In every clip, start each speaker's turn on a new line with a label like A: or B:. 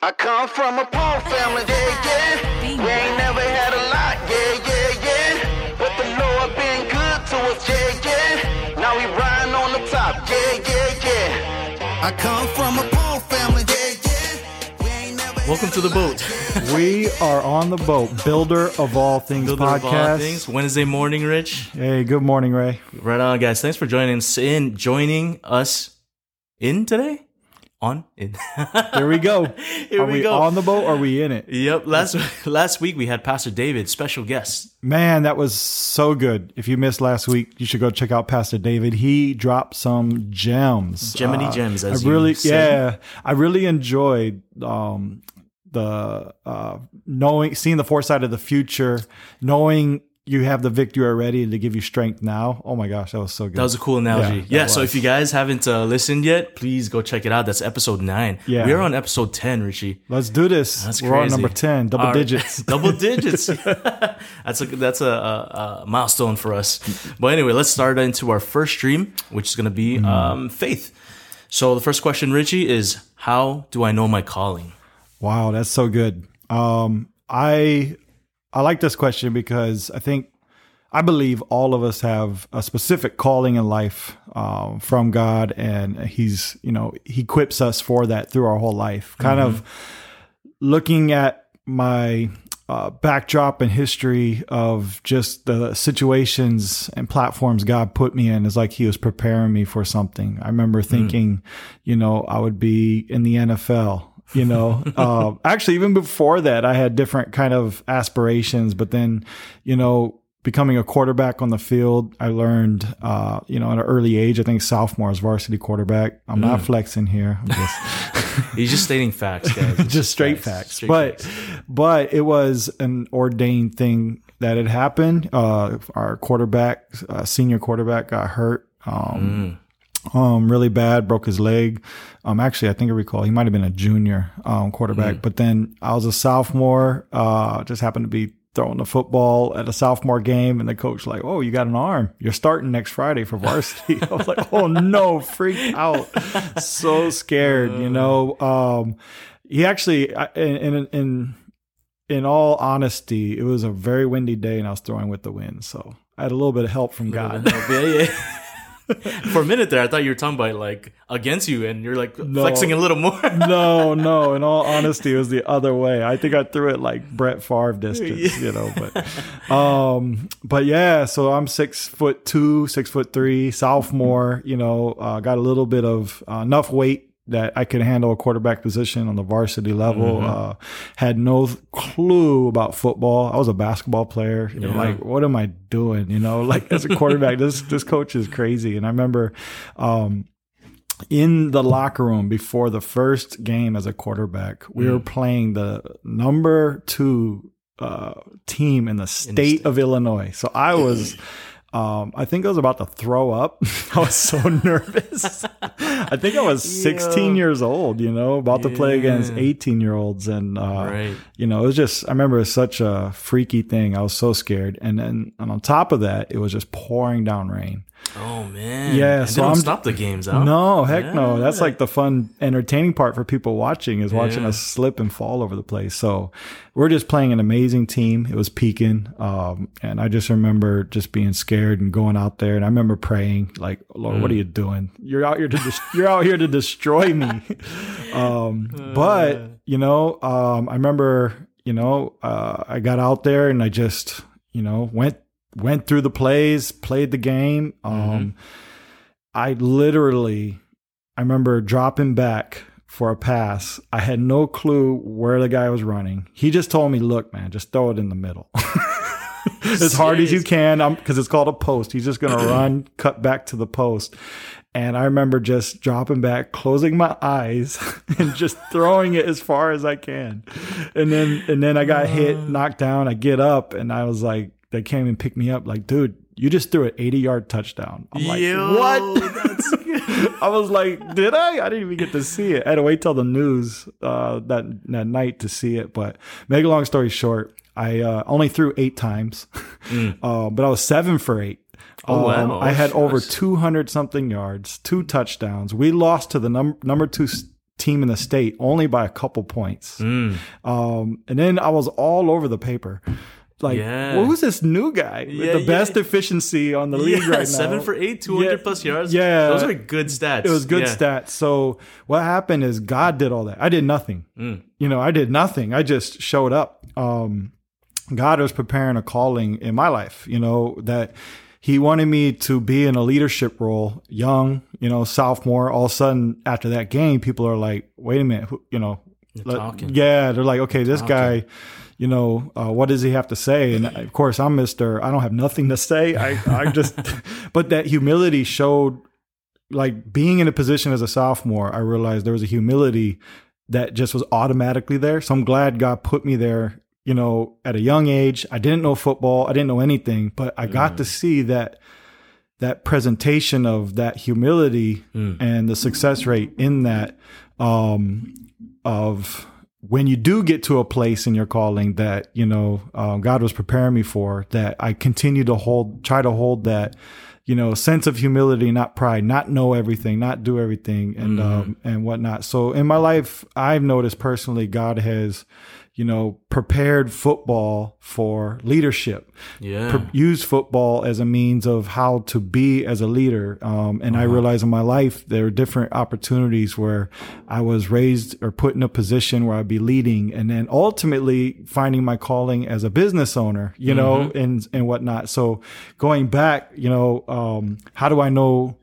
A: I come from a poor family, yeah, yeah. We ain't never had a lot, yeah, yeah, yeah. But the Lord been good to us, yeah, yeah. Now we riding on the top, yeah, yeah, yeah. I come from a poor family, yeah, yeah. We ain't never
B: Welcome to the boat.
C: We are on the boat, Builder of All Things
B: Builder of all
C: podcast.
B: things. Wednesday morning, Rich.
C: Hey, good morning, Ray.
B: Right on, guys. Thanks for joining us in, joining us in today. On in.
C: there we go.
B: Here
C: are
B: we
C: we,
B: go.
C: on the boat? Or are we in it?
B: Yep. Last last week we had Pastor David, special guest.
C: Man, that was so good. If you missed last week, you should go check out Pastor David. He dropped some gems,
B: Gemini gems, as
C: I really, yeah, I really enjoyed um, the uh, knowing, seeing the foresight of the future, knowing you have the victory already to give you strength now. Oh my gosh, that was so good.
B: That was a cool analogy.
C: Yeah,
B: Yeah. so if you guys haven't uh, listened yet, please go check it out. That's episode nine.
C: Yeah.
B: We're on episode ten, Richie.
C: Let's do this.
B: That's
C: We're on number ten, double
B: All right.
C: digits.
B: double digits. that's a that's a, a, a milestone for us. But anyway, let's start into our first stream, which is going to be
C: Mm-hmm.
B: um, faith. So the first question, Richie, is how do I know my calling?
C: Wow, that's so good. Um, I I like this question because I think I believe all of us have a specific calling in life um, from God, and He's you know He equips us for that through our whole life. Kind of looking at my uh, backdrop and history of just the situations and platforms God put me in is like He was preparing me for something. I remember thinking, you know, I would be in the NFL. You know, uh, actually, even before that, I had different kind of aspirations. But then, you know, becoming a quarterback on the field, I learned, uh, you know, at an early age. I think sophomore as varsity quarterback. I'm not flexing here. I'm just
B: He's just stating facts, guys. It's
C: just straight facts.
B: Straight
C: but
B: facts.
C: but it was an ordained thing that had happened. Uh, our quarterback, uh, senior quarterback, got hurt. Um, um, really bad, broke his leg. Um, actually, I think I recall he might have been a junior um, quarterback, but then I was a sophomore. Uh, just happened to be throwing the football at a sophomore game, and the coach like, "Oh, you got an arm. You're starting next Friday for varsity." I was like, "Oh no!" Freaked out, so scared. You know, um, he actually, in in in in all honesty, it was a very windy day, and I was throwing with the wind, so I had a little bit of help from God.
B: yeah, yeah. For a minute there, I thought you were talking about like against you, and you're like flexing a little more.
C: no, no. In all honesty, it was the other way. I think I threw it like Brett Favre distance, you know. But, um, but yeah. So I'm six foot two, six foot three, sophomore. You know, uh, got a little bit of uh, enough weight that I could handle a quarterback position on the varsity level. Uh, had no clue about football. I was a basketball player. You know, like what am I doing? You know, like as a quarterback, this this coach is crazy. And I remember. Um, in the locker room before the first game as a quarterback, we were playing the number two uh, team in the state of Illinois. So I was, um, I think I was about to throw up. I was so nervous. I think I was 16 years old, you know, about to play against 18 year olds. And, uh,
B: Right.
C: you know, it was just, I remember it was such a freaky thing. I was so scared. And then and on top of that, it was just pouring down rain.
B: Oh man,
C: Yeah,
B: And
C: so
B: don't
C: I'm-
B: stop the games, huh?
C: No, heck no. That's like the fun, entertaining part for people watching is watching
B: Yeah.
C: us slip and fall over the place. So we're just playing an amazing team. It was peaking. Um, and I just remember just being scared and going out there. And I remember praying like, Lord, what are you doing? You're out here to, dis- you're out here to destroy me. um, but you know, um, I remember, you know, uh, I got out there and I just, you know, went, went through the plays, played the game. Um, I literally, I remember dropping back for a pass. I had no clue where the guy was running. He just told me, "Look, man, just throw it in the middle." as hard as you can because it's called a post. He's just going to run, cut back to the post. And I remember just dropping back, closing my eyes, and just throwing it as far as I can. And then, and then I got hit, knocked down. I get up, and I was like, they came and picked me up, like, dude, you just threw an 80 yard touchdown. I'm like,
B: Yo,
C: what? I was like, did I? I didn't even get to see it. I had to wait till the news uh, that that night to see it. But make a long story short, I uh, only threw eight times, uh, but I was seven for eight.
B: Oh,
C: Um,
B: wow.
C: I had over 200 something yards, two touchdowns. We lost to the num- number two team in the state only by a couple points. Um, and then I was all over the paper. Like,
B: Yeah.
C: what was this new guy with
B: Yeah,
C: the
B: yeah.
C: best efficiency on the league right now?
B: seven for eight, 200
C: Yeah.
B: plus yards.
C: Yeah.
B: Those are good stats.
C: It was good stats. So what happened is God did all that. I did nothing.
B: Mm.
C: You know, I did nothing. I just showed up. Um, God was preparing a calling in my life, you know, that he wanted me to be in a leadership role, young, you know, sophomore. All of a sudden after that game, people are like, wait a minute, who, you know, let-
B: talking.
C: yeah, they're like, okay, this guy, you know, uh, what does he have to say? And of course, I'm Mister. I don't have nothing to say. I, I just, but that humility showed, like being in a position as a sophomore. I realized there was a humility that just was automatically there. So I'm glad God put me there. You know, at a young age, I didn't know football. I didn't know anything, but I got to see that that presentation of that humility and the success rate in that um, of when you do get to a place in your calling that you know um, God was preparing me for, that I continue to hold, try to hold that you know sense of humility, not pride, not know everything, not do everything, and um, and whatnot. So in my life, I've noticed personally, God has you know prepared football for leadership
B: Yeah.
C: per- use football as a means of how to be as a leader. Um, and I realized in my life there are different opportunities where I was raised or put in a position where I'd be leading, and then ultimately finding my calling as a business owner, you know, and and whatnot. So going back, you know, um, how do I know?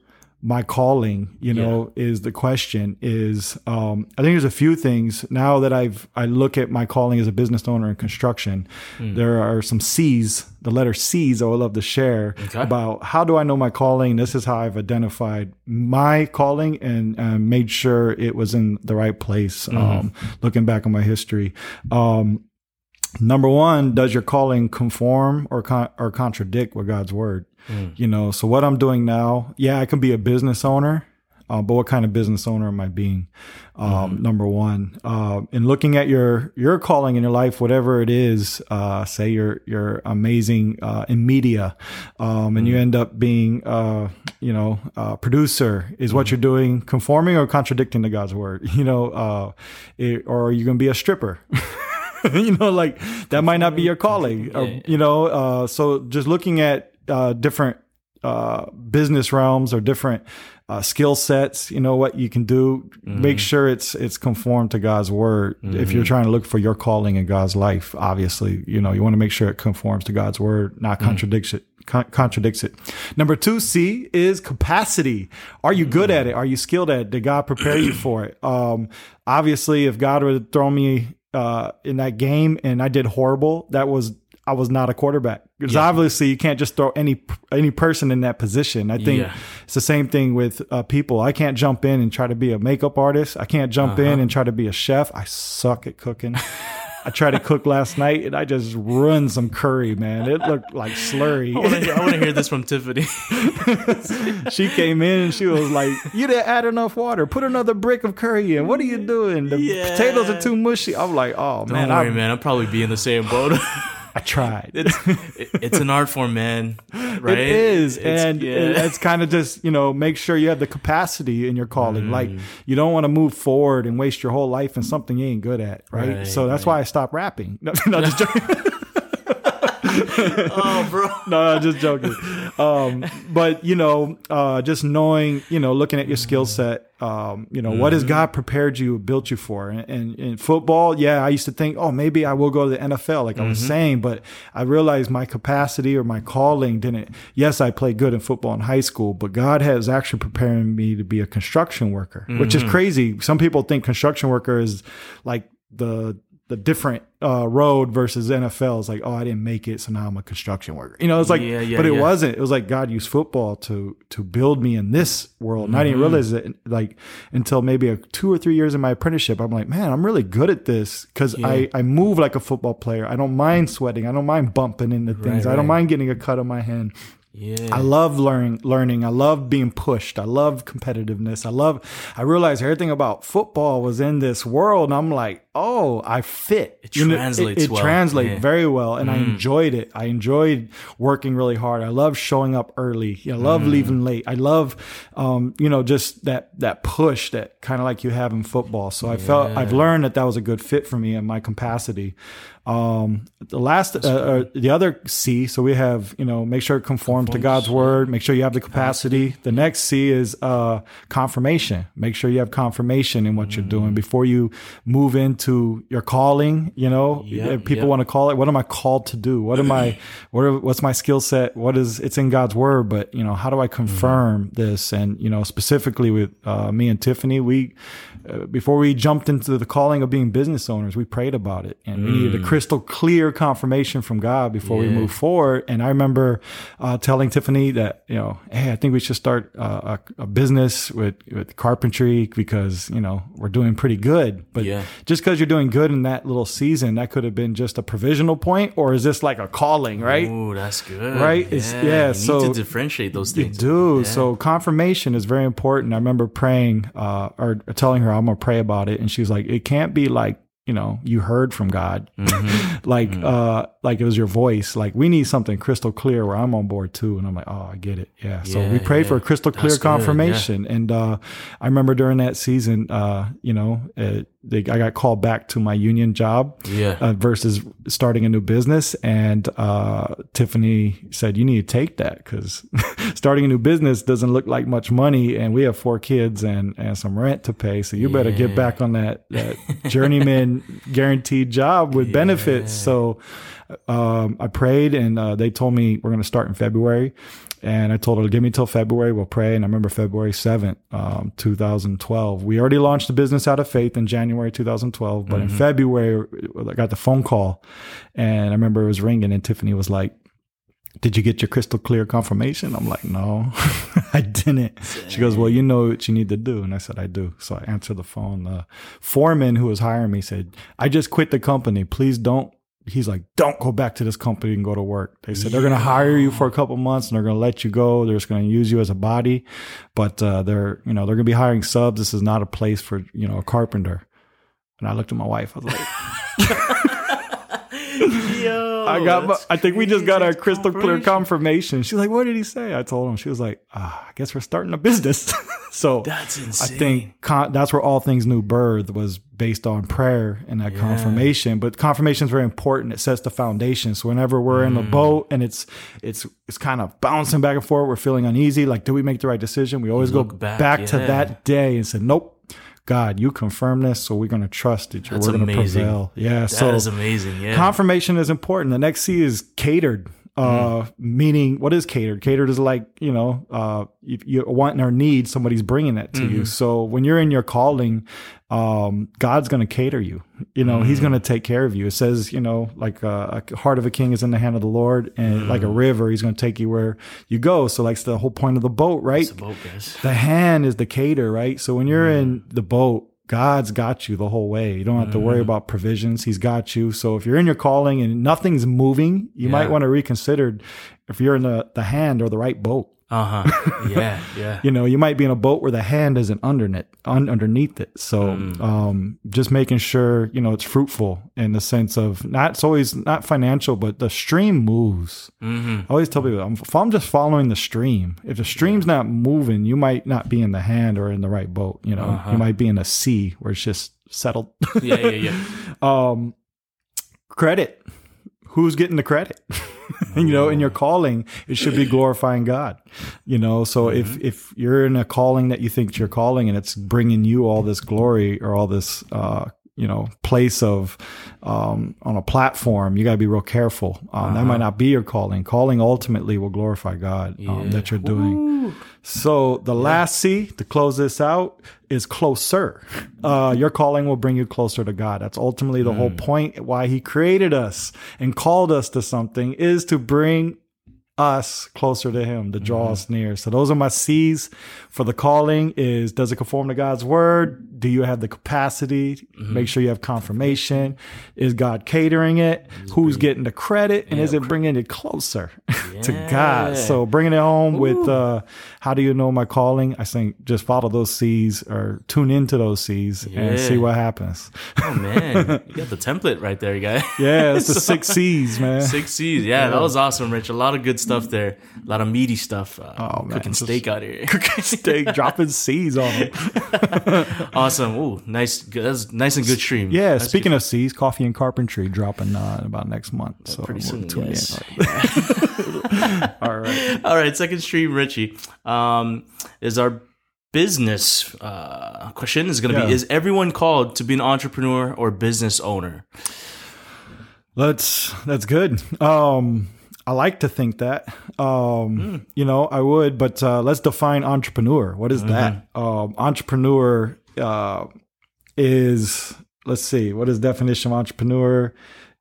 C: My calling you know is the question is um i think there's a few things now that i've i look at my calling as a business owner in construction. There are some c's the letter c's i would love to share
B: Okay.
C: about how do i know my calling? This is how i've identified my calling and uh, made sure it was in the right place um looking back on my history. Um number one does your calling conform or con- or contradict with god's word? You know so what i'm doing now yeah i can be a business owner uh, but what kind of business owner am i being? Um, number one uh, in looking at your your calling in your life whatever it is uh, say you're you're amazing uh, in media um, and you end up being uh, you know uh, producer is what you're doing conforming or contradicting to god's word? You know uh, it, or are you going to be a stripper you know, like that might not be your calling, or, you know. Uh, so just looking at uh, different uh, business realms or different uh, skill sets, you know, what you can do. Make sure it's it's conformed to God's word. If you're trying to look for your calling in God's life, obviously, you know, you want to make sure it conforms to God's word, not contradicts it. Con- contradicts it. Number two, C is capacity. Are you good at it? Are you skilled at it? Did God prepare you for it? Um, obviously, if God would throw me uh, in that game and I did horrible, that was I was not a quarterback because obviously you can't just throw any any person in that position. I think
B: Yeah.
C: it's the same thing with uh, people. I can't jump in and try to be a makeup artist. I can't jump
B: Uh-huh.
C: in and try to be a chef. I suck at cooking. I tried to cook last night and I just ruined some curry, man. It looked like slurry.
B: I want to hear this from Tiffany.
C: she came in and she was like, "You didn't add enough water. Put another brick of curry in. What are you doing? The
B: Yeah.
C: potatoes are too mushy." I'm like, "Oh
B: Don't
C: man,
B: worry,
C: I,
B: man. I'll probably be in the same boat.
C: I tried."
B: it's it's an art form, man. Right?
C: It is,
B: It's-
C: and
B: yeah.
C: it- it's kind of just you know make sure you have the capacity in your calling. Like
B: Mm.
C: you don't want to move forward and waste your whole life in something you ain't good at, right?
B: Right,
C: so that's why I stopped rapping. No, no just joking.
B: oh, bro.
C: no, I'm just joking. Um, but you know, uh, just knowing, you know, looking at your skill set, um, you know, what has God prepared you, built you for? And, and in football, yeah, I used to think, oh, maybe I will go to the NFL, like I was saying, but I realized my capacity or my calling didn't. Yes, I played good in football in high school, but God has actually preparing me to be a construction worker, which is crazy. Some people think construction worker is like the the different uh, road versus NFL is like, oh, I didn't make it, so now I'm a construction worker. You know, it's like,
B: Yeah, yeah,
C: but it
B: yeah.
C: wasn't. It was like God used football to to build me in this world, and I didn't realize it like until maybe a, two or three years in my apprenticeship. I'm like, man, I'm really good at this because I I move like a football player. I don't mind sweating. I don't mind bumping into things.
B: Right,
C: I don't mind getting a cut on my hand.
B: Yeah.
C: I love learning, learning. I love being pushed. I love competitiveness. I love, I realized everything about football was in this world. And I'm like, oh, I fit.
B: It
C: You know,
B: translates
C: It,
B: well.
C: translates
B: Yeah. Mm.
C: very well, and I enjoyed it. I enjoyed working really hard. I love showing up early. I love
B: Mm.
C: leaving late. I love, um, you know, just that that push that kind of like you have in football. So I felt I've learned that that was a good fit for me in my capacity. Um, the last, uh, uh, the other C. So we have, you know, make sure it conforms to God's word. Make sure you have the capacity. The next C is uh, confirmation. Make sure you have confirmation in what you're doing
B: Mm.
C: before you move into your calling. You know,
B: Yep,
C: people
B: yep.
C: want to call it. What am I called to do? What am I? What are, what's my skill set? What is? It's in God's word, but you know, how do I confirm this? And you know, specifically with uh, me and Tiffany, we uh, before we jumped into the calling of being business owners, we prayed about it, and we needed a crystal clear confirmation from God before we move forward. And I remember uh, telling Tiffany that you know, hey, I think we should start uh, a, a business with with carpentry because you know we're doing pretty good. But
B: Yeah.
C: just because you're doing good in that little season, that could have been just a provisional point, or is this like a calling, right?
B: Ooh, that's good.
C: Right? It's- yeah,
B: you
C: so-
B: need to differentiate those
C: You
B: things.
C: do. So confirmation is very important. I remember praying uh, or telling her I'm gonna pray about it, and she's like, "It can't be like you know you heard from God,
B: Mm-hmm.
C: like uh, like it was your voice. Like we need something crystal clear where I'm on board too." And I'm like, "Oh, I get it. Yeah." so we
B: Yeah,
C: prayed for a crystal clear
B: That's good, yeah.
C: confirmation, and uh, I remember during that season, uh, you know, uh, they, I got called back to my union job
B: Yeah.
C: uh, versus starting a new business. And uh, Tiffany said, "You need to take that because starting a new business doesn't look like much money, and we have four kids and and some rent to pay. So you better get back on that that journeyman guaranteed job with benefits." So um, I prayed, and uh, they told me we're going to start in February. And I told her, give me till February. We'll pray. And I remember February 7th, um, 2012. We already launched the business out of faith in January 2012. But in February, I got the phone call and I remember it was ringing and Tiffany was like, did you get your crystal clear confirmation? I'm like, no, I didn't. She goes, well, you know what you need to do. And I said, I do. So I answered the phone. The foreman who was hiring me said, I just quit the company. Please don't. He's like, don't go back to this company and go to work. They said they're going to hire you for a couple months and they're going to let you go. They're just going to use you as a body, but uh, they're, you know, they're going to be hiring subs. This is not a place for, you know, a carpenter. And I looked at my wife. I was like,
B: Yo,
C: I got. My, I think we just got our crystal clear
B: confirmation.
C: She's like, "What did he say?" I told him. She was like, ah, "I guess we're starting a business." so
B: That's
C: I think con- that's where all things new birth was based on prayer and that confirmation. But confirmation is very important. It sets the foundation. So whenever we're in the
B: Mm.
C: boat and it's it's it's kind of bouncing back and forth, we're feeling uneasy. Like, do we make the right decision? We always go back,
B: back,
C: to that day and say, "Nope." God, you confirm this, so we're going to trust that We're going to
B: amazing.
C: prevail. Yeah,
B: That
C: so
B: is amazing. Yeah.
C: confirmation is important. The next C is catered. Uh,
B: Mm.
C: meaning what is catered? Catered is like, you know, uh, if you want or need, somebody's bringing it to
B: Mm-hmm.
C: you. So when you're in your calling, um, God's going to cater you, you know, he's going
B: Mm.
C: to take care of you. It says, you know, like uh, a heart of a king is in the hand of the Lord and like
B: Mm.
C: a river, he's going to take you where you go. So like it's the whole point of the boat, right?
B: A boat, guys.
C: the hand is the cater, right? So when you're in
B: Mm.
C: the boat, God's got you the whole way. You don't have to worry
B: Mm-hmm.
C: about provisions. He's got you. So if you're in your calling and nothing's moving, you might want to reconsider if you're in the, the hand or the right boat.
B: Uh huh. Yeah. Yeah.
C: You know, you might be in a boat where the hand isn't underneath un, underneath it. So
B: Mm.
C: um, just making sure you know it's fruitful in the sense of not it's always not financial, but the stream moves.
B: Mm-hmm.
C: I always tell people I'm, if I'm just following the stream, if the stream's not moving, you might not be in the hand or in the right boat. You know,
B: Uh-huh.
C: you might be in a sea where it's just settled.
B: Yeah. Yeah. Yeah.
C: um, credit. Who's getting the credit? you know, in your calling, it should be glorifying God. You know, so if if you're in a calling that you think you're calling and it's bringing you all this glory or all this uh you know place of um on a platform you got to be real careful. Um that might not be your calling. Calling ultimately will glorify god um, that you're doing. So the last C to close this out is closer. Uh, your calling will bring you closer to God. That's ultimately the whole point. Why He created us and called us to something is to bring us closer to Him, to draw us near. So those are my C's for the calling. Is does it conform to God's word? Do you have the capacity? Make sure you have confirmation. Is God catering it? Who's getting the credit? And is it bringing it closer? to God. So bringing it home with uh, how do you know my calling? I think just follow those C's or tune into those C's and see what happens.
B: Oh man, you got the template right there, guy.
C: Yeah, it's the six C's, man.
B: Six C's. Yeah, that was awesome, Rich. A lot of good stuff there. A lot of meaty stuff. Uh,
C: Oh, man,
B: cooking
C: just-
B: steak out here.
C: Cooking Steak dropping C's on them.
B: awesome. Ooh, nice. Good. That's nice and good stream.
C: Yeah,
B: That's
C: speaking of C's, coffee and carpentry dropping uh, about next month. So
B: pretty soon, yes.
C: All right.
B: All right, second stream, Richie. Um, is our business uh, question is going to
C: Yeah.
B: be: Is everyone called to be an entrepreneur or business owner?
C: That's that's good. Um, I like to think that. Um, You know, I would, but uh, let's define entrepreneur. What is that? Um, entrepreneur uh, is let's see. What is definition of entrepreneur?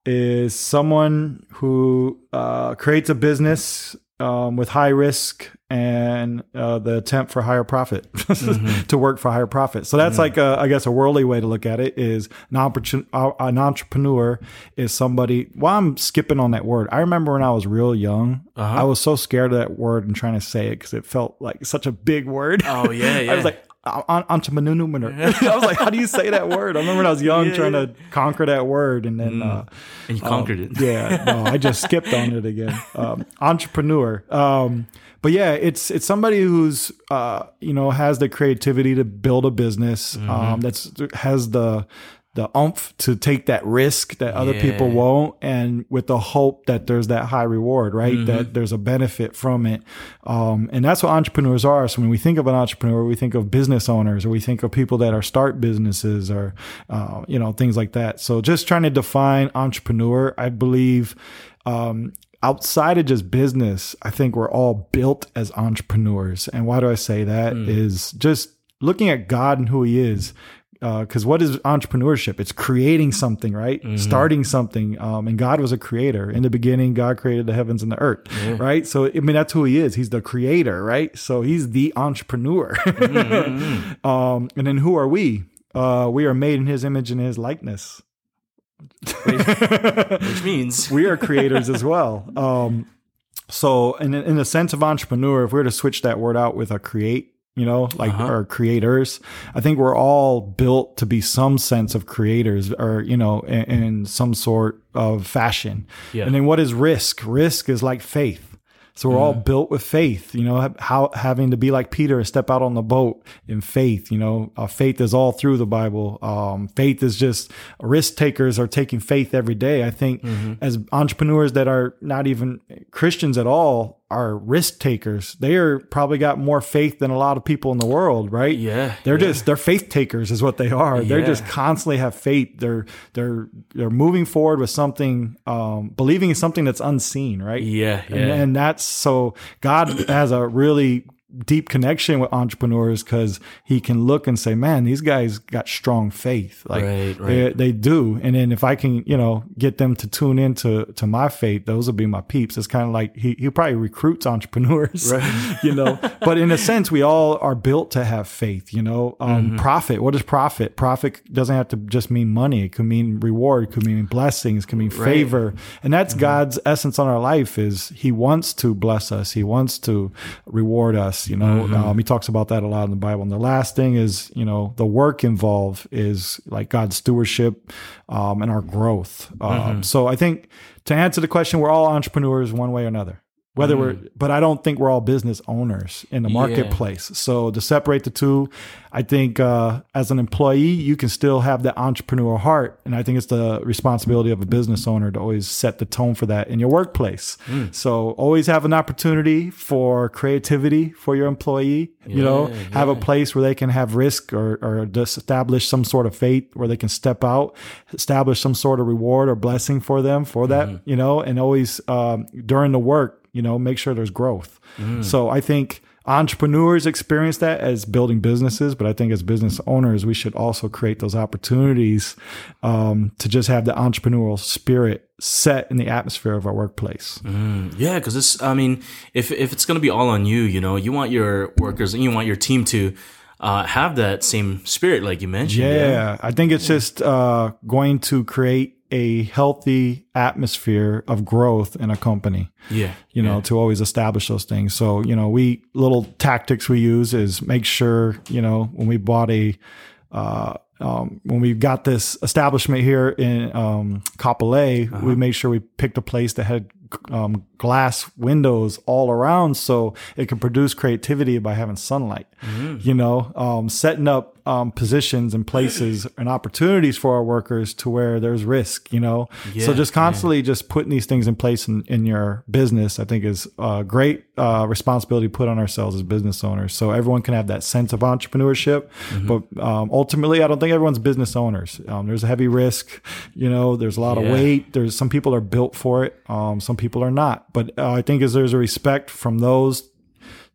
C: Is someone who uh, creates a business um, with high risk and uh, the attempt for higher profit to work for higher profit. So that's like a, I guess a worldly way to look at it is an, opportun- an entrepreneur is somebody. Well, I'm skipping on that word. I remember when I was real young, I was so scared of that word and trying to say it because it felt like such a big word.
B: Oh yeah, yeah.
C: I was like. "On- Entrepreneur. I was like, how do you say that word? I remember when I was young
B: Yeah,
C: trying to conquer that word, and then uh,
B: and you conquered it.
C: yeah, no, I just skipped on it again. Um, entrepreneur. Um, but yeah, it's it's somebody who's uh, you know has the creativity to build a business.
B: Mm-hmm.
C: Um, that's has the the oomph to take that risk that other people won't, and with the hope that there's that high reward, right?
B: Mm-hmm.
C: That there's a benefit from it, um, and that's what entrepreneurs are. So when we think of an entrepreneur, we think of business owners, or we think of people that are start businesses, or uh, you know things like that. So just trying to define entrepreneur, I believe. Um, outside of just business, I think we're all built as entrepreneurs. And why do I say that? Is just looking at God and who He is. Because what is entrepreneurship? It's creating something, right? Starting something. Um, and God was a creator. In the beginning, God created the heavens and the earth, right? So, I mean, that's who He is. He's the creator, right? So, He's the entrepreneur. um, and then who are we? Uh, we are made in His image and His likeness.
B: Which means
C: we are creators as well. Um, so, in in the sense of entrepreneur, if we were to switch that word out with a create, you know, like
B: Uh-huh.
C: or creators, I think we're all built to be some sense of creators, or you know, in, in some sort of fashion.
B: Yeah.
C: And then what is risk? Risk is like faith. So we're
B: Mm-hmm.
C: all built with faith, you know, how having to be like Peter and step out on the boat in faith, you know, uh, faith is all through the Bible. Um, faith is just risk takers are taking faith every day. I think
B: Mm-hmm.
C: as entrepreneurs that are not even Christians at all are risk takers. They are probably got more faith than a lot of people in the world, right?
B: Yeah,
C: They're
B: yeah.
C: just, they're faith takers is what they are. They're just constantly have faith. They're, they're, they're moving forward with something, um, believing in something that's unseen, right?
B: yeah, yeah.
C: And, and that's so God has a really deep connection with entrepreneurs because he can look and say, man, these guys got strong faith. Like
B: Right, right.
C: They, they do. And then if I can, you know, get them to tune into to my faith, those will be my peeps. It's kind of like he, he probably recruits entrepreneurs, right. you know, but in a sense, we all are built to have faith, you know, um,
B: Mm-hmm.
C: profit. What is profit? Profit doesn't have to just mean money. It could mean reward. It could mean blessings. It could mean favor. And that's
B: Mm-hmm.
C: God's essence on our life is he wants to bless us. He wants to reward us. You know,
B: Mm-hmm.
C: um, he talks about that a lot in the Bible. And the last thing is, you know, the work involved is like God's stewardship, um, and our growth. Um,
B: Mm-hmm.
C: so I think to answer the question, we're all entrepreneurs one way or another. Whether we're, but I don't think we're all business owners in the
B: Mm-hmm. Yeah.
C: marketplace. So to separate the two, I think uh, as an employee, you can still have that entrepreneurial heart, and I think it's the responsibility of a business owner to always set the tone for that in your workplace.
B: Mm.
C: So always have an opportunity for creativity for your employee. you know,
B: Yeah,
C: have a place where they can have risk or or just establish some sort of faith where they can step out, establish some sort of reward or blessing for them for that.
B: Mm-hmm.
C: You know, and always um, during the work you know, make sure there's growth.
B: Mm.
C: So I think entrepreneurs experience that as building businesses, but I think as business owners, we should also create those opportunities um, to just have the entrepreneurial spirit set in the atmosphere of our workplace.
B: Yeah, because this, I mean, if if it's gonna be all on you, you know, you want your workers and you want your team to uh, have that same spirit, like you mentioned.
C: Yeah, I think it's just uh, going to create a healthy atmosphere of growth in a company
B: Yeah.
C: you know, to always establish those things. So, you know, we little tactics we use is make sure, you know, when we bought a, uh, um, when we got this establishment here in um, Kapolei, we made sure we picked a place that had um, glass windows all around so it could produce creativity by having sunlight. You know, um, setting up um, positions and places and opportunities for our workers to where there's risk. You know, so just constantly just putting these things in place in, in your business, I think is a great uh, responsibility put on ourselves as business owners. So everyone can have that sense of entrepreneurship,
B: Mm-hmm.
C: but um, ultimately, I don't think everyone's business owners. Um, there's a heavy risk, you know. There's a lot
B: Yeah.
C: of weight. There's some people are built for it. Um, some people are not. But uh, I think as there's a respect from those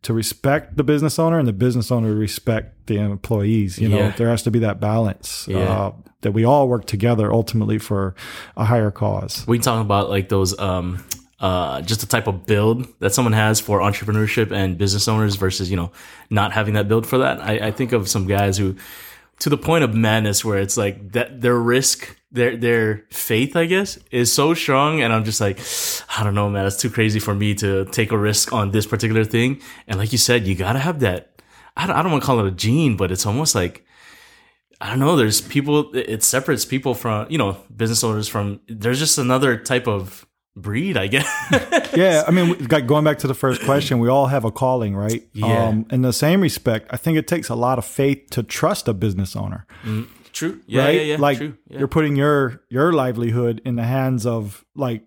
C: to respect the business owner and the business owner to respect the employees. You know,
B: Yeah.
C: there has to be that balance
B: Yeah.
C: uh, that we all work together ultimately for a higher cause.
B: we talk about like those um uh just the type of build that someone has for entrepreneurship and business owners versus you know not having that build for that i, I think of some guys who to the point of madness where it's like that their risk their their faith i guess is so strong and i'm just like i don't know man it's too crazy for me to take a risk on this particular thing and like you said you gotta have that i don't, I don't want to call it a gene but it's almost like I don't know. There's people. It separates people from you know business owners from. There's just another type of breed, I guess.
C: yeah, I mean, like going back to the first question, we all have a calling, right?
B: Yeah.
C: Um, in the same respect, I think it takes a lot of faith to trust a business owner,
B: True. Yeah.
C: right?
B: Yeah. yeah
C: like
B: True. Yeah.
C: you're putting your your livelihood in the hands of like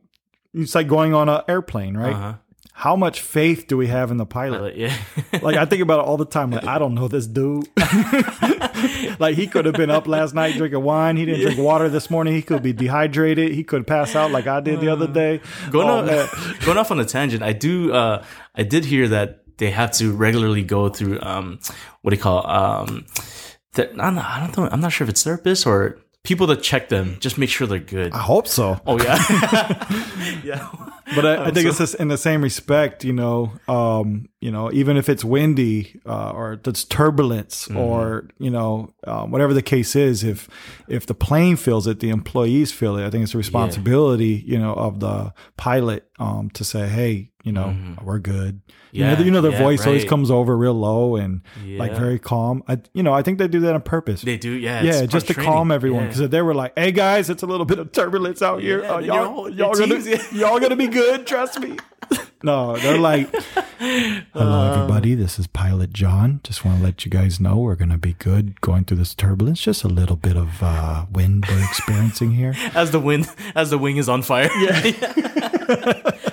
C: it's like going on an airplane, right?
B: Uh-huh.
C: How much faith do we have in the pilot?
B: Like, yeah.
C: Like I think about it all the time. Like I don't know this dude. like he could have been up last night drinking wine. He didn't drink water this morning. He could be dehydrated. He could pass out like I did the other day.
B: going
C: Oh, man.
B: going off on a tangent. I do. Uh, I did hear that they have to regularly go through. Um, what do you call? Um, th- I'm not, I don't know. I'm not sure if it's therapists or people that check them. Just make sure they're good.
C: I hope so.
B: Oh yeah. yeah.
C: But I, I think it's just in the same respect, you know, um, you know, even if it's windy uh, or it's turbulence or you know um, whatever the case is, if if the plane feels it, the employees feel it. I think it's a responsibility, you know, of the pilot um, to say, hey, you know, we're good.
B: Yeah,
C: you know, you know, their
B: yeah,
C: voice always comes over real low and like very calm. I, you know, I think they do that on purpose.
B: They do. Yeah.
C: yeah, just to
B: training.
C: calm everyone because if they were like, "Hey guys, it's a little bit of turbulence out here.
B: Yeah,
C: Uh, y'all, y'all gonna, y'all gonna be good. Trust me." no, they're like, "Hello, everybody. This is Pilot John. Just want to let you guys know we're gonna be good going through this turbulence. Just a little bit of uh, wind we're experiencing here.
B: as the wind as the wing is on fire. Yeah.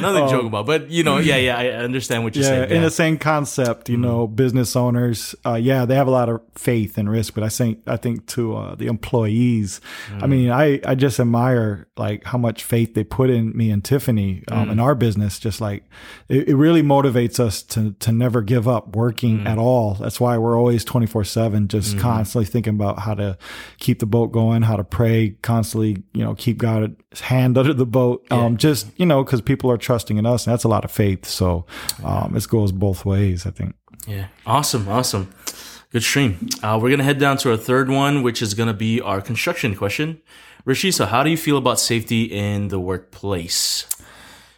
B: Nothing to joke about, but you know, yeah, yeah, I understand what you're.
C: Yeah,
B: saying.
C: in the same concept, you know, business owners, uh, yeah, they have a lot of faith and risk, but I think, I think to uh, the employees, I mean, I, I just admire like how much faith they put in me and Tiffany um, in our business. Just like it, it really motivates us to to never give up working at all. That's why we're always twenty four seven, just constantly thinking about how to keep the boat going, how to pray, constantly, you know, keep God's hand under the boat. Um, just you know, because people are trusting in us, and that's a lot of faith. So um, it goes both ways, I think.
B: Yeah. Awesome. Awesome. Good stream. Uh, we're going to head down to our third one, which is going to be our construction question. Richie, so how do you feel about safety in the workplace?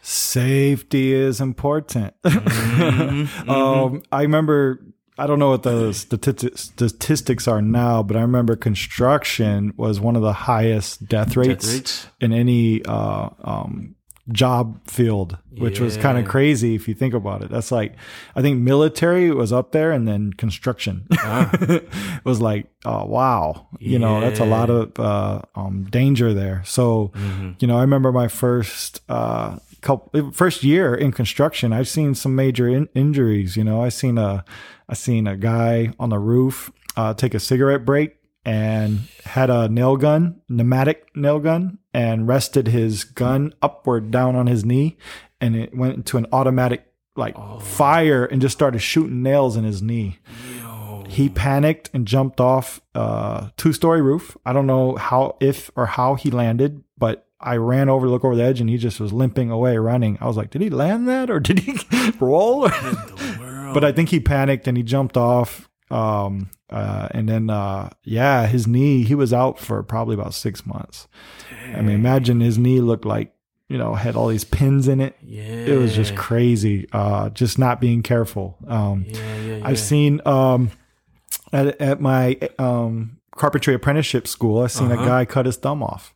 C: Safety is important. um, I remember, I don't know what the stati- statistics are now, but I remember construction was one of the highest death rates,
B: rates?
C: in any uh, um, job field, which was kind of crazy if you think about it. That's like, I think military was up there and then construction was like, oh, wow. You know, that's a lot of uh, um, danger there. So, you know, I remember my first. Uh, couple first year in construction i've seen some major in- injuries you know i seen a i seen a guy on the roof uh, take a cigarette break and had a nail gun pneumatic nail gun and rested his gun upward down on his knee and it went into an automatic like fire and just started shooting nails in his knee he panicked and jumped off uh, a two story roof. I don't know how, if or how he landed, but I ran over to look over the edge and he just was limping away, running. I was like, did he land that or did he roll? but I think he panicked and he jumped off. Um, uh, and then, uh, yeah, his knee, he was out for probably about six months. I mean, imagine his knee looked like, you know, had all these pins in it.
B: Yeah.
C: It was just crazy. Uh, just not being careful. Um,
B: Yeah, yeah, yeah.
C: I've seen, um, at, at my, um, carpentry apprenticeship school, I've seen
B: Uh-huh.
C: a guy cut his thumb off.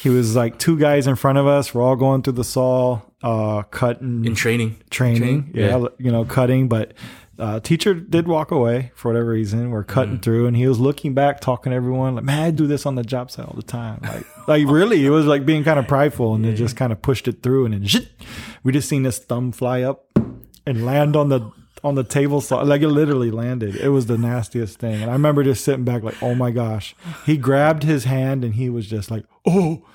C: He was like two guys in front of us. We're all going through the saw, uh, cutting
B: in training.
C: training,
B: Training,
C: yeah,
B: yeah.
C: you know, cutting. But uh, teacher did walk away for whatever reason. We're cutting
B: Mm.
C: through, and he was looking back, talking to everyone like, "Man, I do this on the job site all the time." Like, like really, it was like being kind of prideful, and then just kind of pushed it through, and then shit, we just seen this thumb fly up and land on the on the table saw like it literally landed. It was the nastiest thing. And i remember just sitting back like oh my gosh. He grabbed his hand and he was just like oh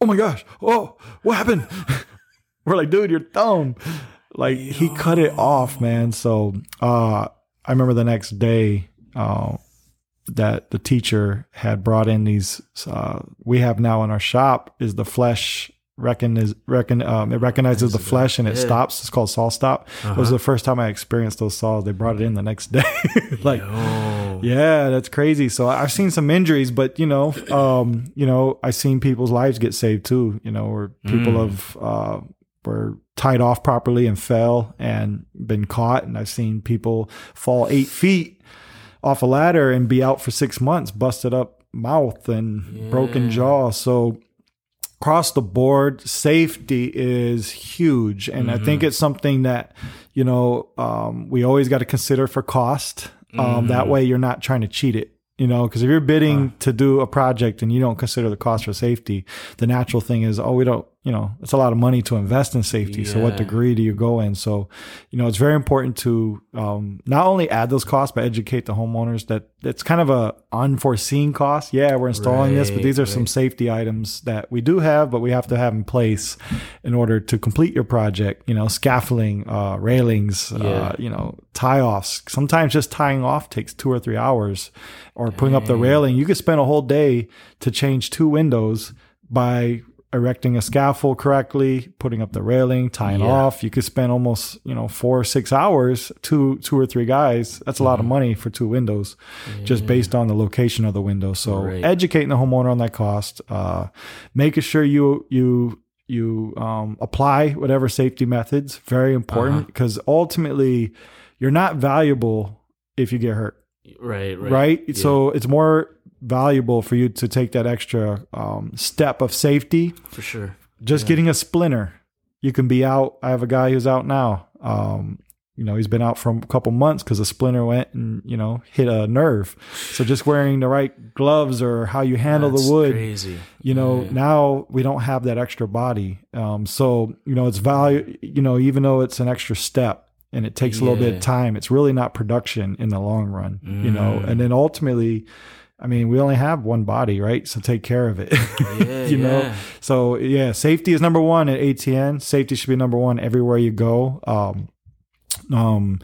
C: oh my gosh. Oh what happened? We're like dude your thumb like he cut it off man so uh i remember the next day uh that the teacher had brought in these uh we have now in our shop is the flesh recognize reckon um, it recognizes the flesh and it
B: Yeah.
C: stops it's called SawStop it was the first time i experienced those saws they brought it in the next day like
B: Oh.
C: yeah, that's crazy. So I've seen some injuries, but you know, um, you know, I've seen people's lives get saved too. You know, where people have uh, were tied off properly and fell and been caught, and I've seen people fall eight feet off a ladder and be out for six months, busted up mouth and broken jaw. So across the board, safety is huge, and I think it's something that you know um, we always got to consider for cost. Um, That way, you're not trying to cheat it. You know, because if you're bidding to do a project and you don't consider the cost for safety, the natural thing is, oh, we don't. You know, it's a lot of money to invest in safety. So, what degree do you go in? So, you know, it's very important to um, not only add those costs, but educate the homeowners that it's kind of a unforeseen cost. Yeah, we're installing this, but these are some safety items that we do have, but we have to have in place in order to complete your project. You know, scaffolding, uh, railings, uh, you know, tie offs. Sometimes just tying off takes two or three hours, or putting up the railing. You could spend a whole day to change two windows by erecting a scaffold correctly, putting up the railing, tying
B: Yeah.
C: off. You could spend almost, you know, four or six hours, two, two or three guys. That's a lot of
B: Mm-hmm.
C: money for two windows, just based on the location of the window. So
B: Right.
C: educating the homeowner on that cost, uh, making sure you, you, you um, apply whatever safety methods, very important
B: Uh-huh.
C: because ultimately you're not valuable if you get hurt
B: Right, right.
C: right?
B: Yeah.
C: So it's more valuable for you to take that extra um, step of safety.
B: for sure.
C: Just getting a splinter, you can be out. I have a guy who's out now. Um, you know, he's been out for a couple months because a splinter went and you know hit a nerve. So just wearing the right gloves or how you handle
B: That's
C: the wood,
B: Crazy.
C: you know
B: Yeah.
C: now we don't have that extra body um, so you know it's value you know even though it's an extra step and it takes a little bit of time it's really not production in the long run you know
B: Mm.
C: and then ultimately i mean we only have one body right? So take care of it.
B: Yeah,
C: you know? so yeah safety is number one at atn safety should be number one everywhere you go. Um um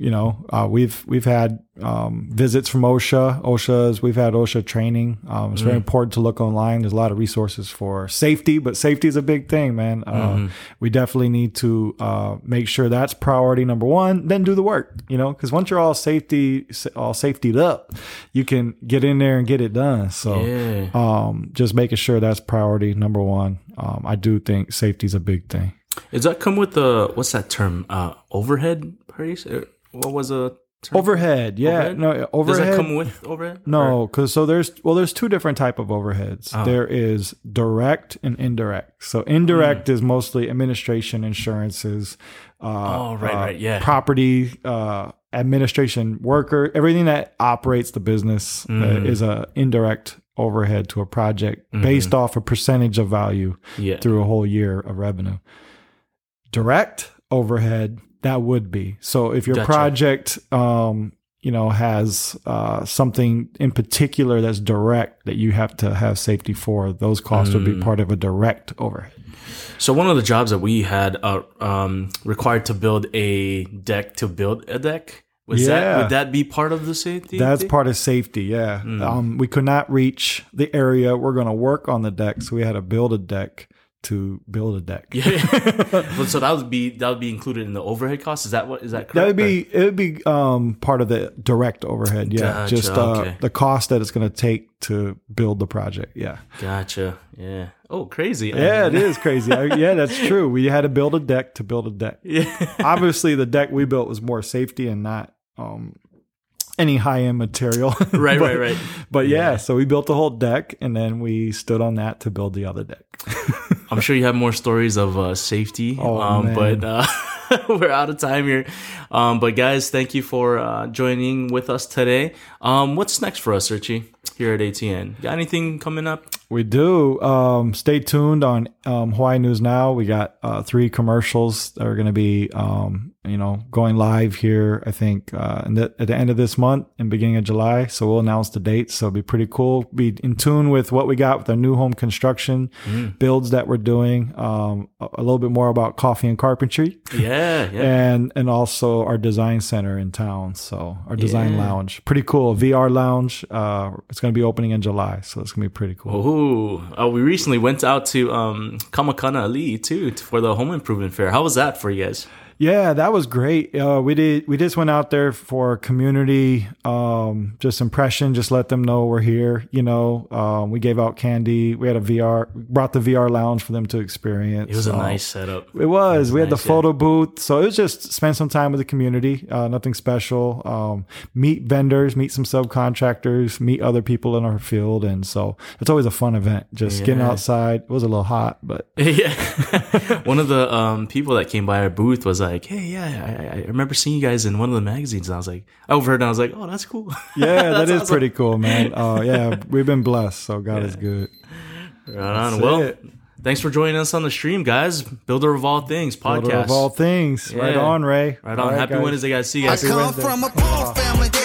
C: you know, uh, we've we've had um, visits from OSHA. OSHA's we've had OSHA training. Um, it's very important to look online. There's a lot of resources for safety, but safety is a big thing, man. Uh, We definitely need to uh, make sure that's priority number one. Then do the work, you know, because once you're all safety all safetied up, you can get in there and get it done. So
B: Yeah.
C: um, just making sure that's priority number one. Um, I do think safety is a big thing.
B: Does that come with the what's that term? Uh, overhead price? What was a term?
C: Overhead, yeah,
B: Overhead?
C: no overhead.
B: Does that come with overhead?
C: No, because so there's well, there's two different type of overheads.
B: Oh.
C: There is direct and indirect. So indirect
B: Hmm.
C: is mostly administration, insurances, uh,
B: Oh, right,
C: uh,
B: right, yeah.
C: property, uh, administration, worker, everything that operates the business uh,
B: Mm.
C: is a indirect overhead to a project based off a percentage of value
B: Mm-hmm. Yeah.
C: through a whole year of revenue. Direct overhead, that would be. So if your
B: Gotcha.
C: project, um, you know, has uh, something in particular that's direct that you have to have safety for, those costs would be
B: Mm.
C: part of a direct overhead.
B: So one of the jobs that we had uh, um, required to build a deck to build a deck. Was
C: Yeah.
B: that would that be part of the safety?
C: That's
B: thing?
C: part of safety, yeah.
B: Mm.
C: Um, we could not reach the area we're going to work on the deck, so we had to build a deck to build a deck.
B: But so that would be that would be included in the overhead cost. Is that what is that correct?
C: That would be it would be um, part of the direct overhead. Yeah,
B: Gotcha,
C: just uh,
B: okay.
C: the cost that it's going to take to build the project. Yeah,
B: Gotcha. Yeah. Oh, crazy.
C: yeah, it is crazy. I, yeah, that's true. We had to build a deck to build a deck.
B: Yeah.
C: Obviously, the deck we built was more safety and not um, any high end material.
B: Right,
C: But-
B: right, right.
C: But yeah, so we built the whole deck, and then we stood on that to build the other deck.
B: I'm sure you have more stories of uh, safety.
C: Oh,
B: um, but uh, we're out of time here. Um, but guys, thank you for uh, joining with us today. Um, what's next for us, Richie, here at ATN? Got anything coming up?
C: We do. Um, stay tuned on um, Hawaii News Now. We got uh, three commercials that are going to be, um, you know, going live here. I think uh, in the, at the end of this month and beginning of July. So we'll announce the dates. So it'll be pretty cool. Be in tune with what we got with our new home construction builds that we're doing. Um, a, a little bit more about coffee and carpentry,
B: Yeah, yeah.
C: and and also our design center in town. So our design
B: Yeah.
C: lounge, pretty cool. VR lounge. Uh, it's going to be opening in July. So it's going to be pretty cool.
B: Ooh, uh, we recently went out to um, Ka Makana Ali'i too for the home improvement fair. How was that for you guys?
C: Yeah, that was great. Uh, we did. We just went out there for community, um, just impression. Just let them know we're here. You know, um, we gave out candy. We had a VR. Brought the VR lounge for them to experience.
B: It was a
C: Um,
B: nice setup.
C: It was. we had the photo booth, so it was just spend some time with the community. Uh, nothing special. Um, meet vendors, meet some subcontractors, meet other people in our field, and so it's always a fun event. Just getting outside. It was a little hot, but
B: yeah. one of the um, people that came by our booth was like, "Hey, yeah, I, I remember seeing you guys in one of the magazines." And I was like, I overheard, and I was like, "Oh, that's cool."
C: yeah, that
B: That's
C: is
B: awesome.
C: pretty cool, man. Uh, yeah, we've been blessed, so God is good.
B: Right on.
C: That's
B: well,
C: it.
B: thanks for joining us on the stream, guys. Builder of all things podcast.
C: Builder of all things. Right on, Ray.
B: right
C: All
B: on. Happy
C: guys.
B: Wednesday, guys. See you
A: I
B: guys.
A: come
C: Wednesday.
A: from a poor family.